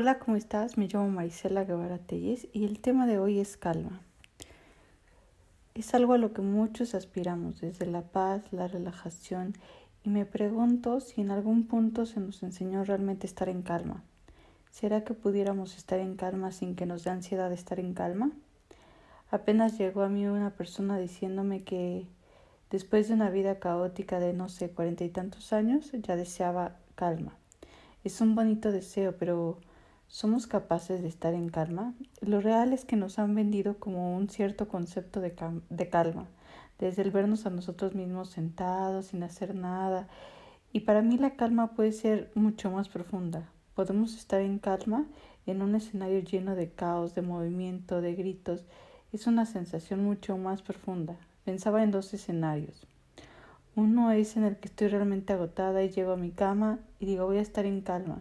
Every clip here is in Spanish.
Hola, ¿cómo estás? Me llamo Marisela Guevara Telles y el tema de hoy es calma. Es algo a lo que muchos aspiramos, desde la paz, la relajación, y me pregunto si en algún punto se nos enseñó realmente estar en calma. ¿Será que pudiéramos estar en calma sin que nos dé ansiedad estar en calma? Apenas llegó a mí una persona diciéndome que después de una vida caótica de no sé cuarenta y tantos años ya deseaba calma. Es un bonito deseo, pero ¿somos capaces de estar en calma? Lo real es que nos han vendido como un cierto concepto de, de calma, desde el vernos a nosotros mismos sentados sin hacer nada. Y para mí la calma puede ser mucho más profunda. Podemos estar en calma en un escenario lleno de caos, de movimiento, de gritos. Es una sensación mucho más profunda. Pensaba en dos escenarios. Uno es en el que estoy realmente agotada y llego a mi cama y digo voy a estar en calma.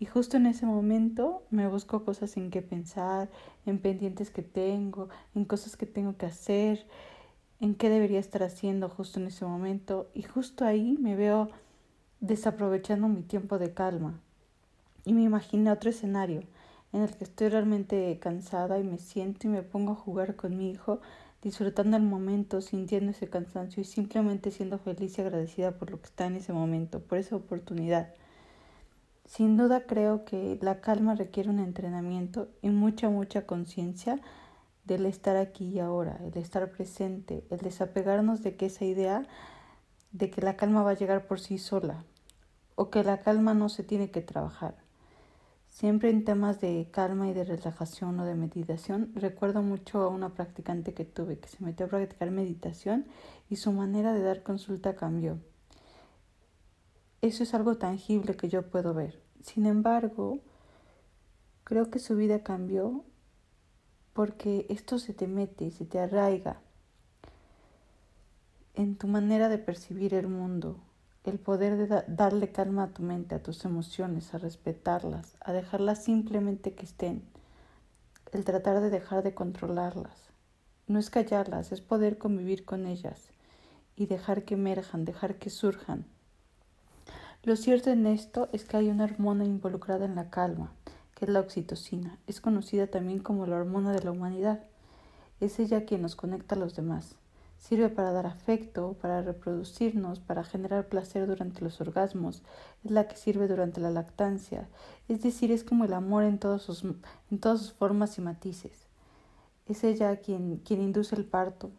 Y justo en ese momento me busco cosas en que pensar, en pendientes que tengo, en cosas que tengo que hacer, en qué debería estar haciendo justo en ese momento. Y justo ahí me veo desaprovechando mi tiempo de calma. Y me imaginé otro escenario en el que estoy realmente cansada y me siento y me pongo a jugar con mi hijo disfrutando el momento, sintiendo ese cansancio y simplemente siendo feliz y agradecida por lo que está en ese momento, por esa oportunidad. Sin duda creo que la calma requiere un entrenamiento y mucha, mucha conciencia del estar aquí y ahora, el estar presente, el desapegarnos de que esa idea de que la calma va a llegar por sí sola o que la calma no se tiene que trabajar. Siempre en temas de calma y de relajación o de meditación, recuerdo mucho a una practicante que tuve que se metió a practicar meditación y su manera de dar consulta cambió. Eso es algo tangible que yo puedo ver. Sin embargo, creo que su vida cambió porque esto se te mete y se te arraiga en tu manera de percibir el mundo, el poder de darle calma a tu mente, a tus emociones, a respetarlas, a dejarlas simplemente que estén, el tratar de dejar de controlarlas. No es callarlas, es poder convivir con ellas y dejar que emerjan, dejar que surjan. Lo cierto en esto es que hay una hormona involucrada en la calma, que es la oxitocina. Es conocida también como la hormona de la humanidad. Es ella quien nos conecta a los demás. Sirve para dar afecto, para reproducirnos, para generar placer durante los orgasmos, es la que sirve durante la lactancia, es decir, es como el amor en, todos sus, en todas sus formas y matices. Es ella quien, quien induce el parto.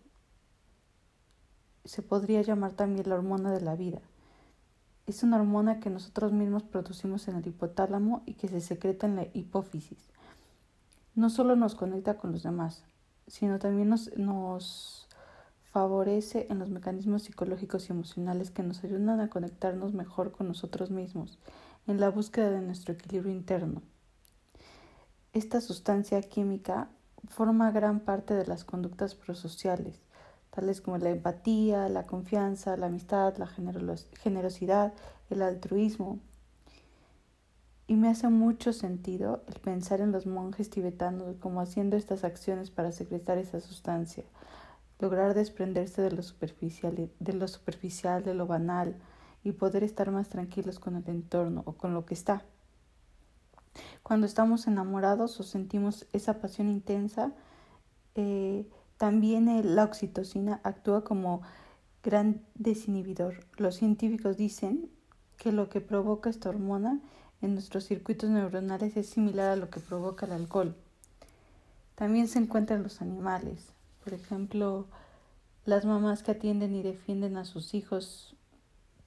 Se podría llamar también la hormona de la vida. Es una hormona que nosotros mismos producimos en el hipotálamo y que se secreta en la hipófisis. No solo nos conecta con los demás, sino también nos, nos favorece en los mecanismos psicológicos y emocionales que nos ayudan a conectarnos mejor con nosotros mismos, en la búsqueda de nuestro equilibrio interno. Esta sustancia química forma gran parte de las conductas prosociales, tales como la empatía, la confianza, la amistad, la generosidad, el altruismo. Y me hace mucho sentido el pensar en los monjes tibetanos como haciendo estas acciones para secretar esa sustancia, lograr desprenderse de lo superficial, de lo superficial, de lo banal y poder estar más tranquilos con el entorno o con lo que está. Cuando estamos enamorados o sentimos esa pasión intensa, eh, también la oxitocina actúa como gran desinhibidor. Los científicos dicen que lo que provoca esta hormona en nuestros circuitos neuronales es similar a lo que provoca el alcohol. También se encuentra en los animales. Por ejemplo, las mamás que atienden y defienden a sus hijos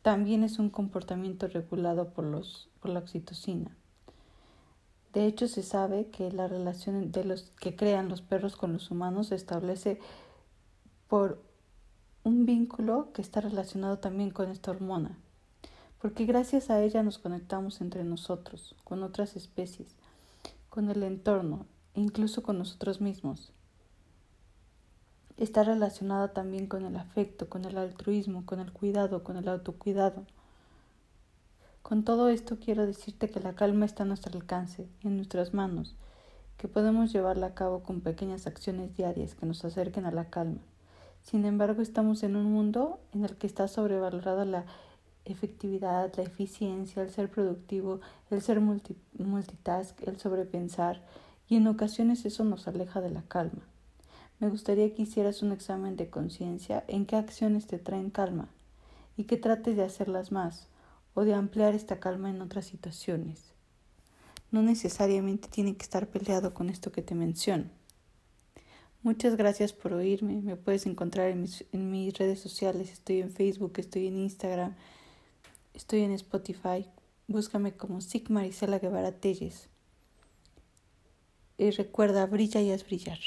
también es un comportamiento regulado por, por la oxitocina. De hecho, se sabe que la relación de los que crean los perros con los humanos se establece por un vínculo que está relacionado también con esta hormona, porque gracias a ella nos conectamos entre nosotros, con otras especies, con el entorno incluso con nosotros mismos está relacionada también con el afecto, con el altruismo, con el cuidado, con el autocuidado. Con todo esto quiero decirte que la calma está a nuestro alcance, en nuestras manos, que podemos llevarla a cabo con pequeñas acciones diarias que nos acerquen a la calma. Sin embargo, estamos en un mundo en el que está sobrevalorada la efectividad, la eficiencia, el ser productivo, el ser multitask, el sobrepensar, y en ocasiones eso nos aleja de la calma. Me gustaría que hicieras un examen de conciencia en qué acciones te traen calma y que trates de hacerlas más o de ampliar esta calma en otras situaciones. No necesariamente tiene que estar peleado con esto que te menciono. Muchas gracias por oírme. Me puedes encontrar en mis, en mis redes sociales. Estoy en Facebook, estoy en Instagram, estoy en Spotify. Búscame como Sig Marisela Guevara Telles. Y recuerda, brilla y haz brillar.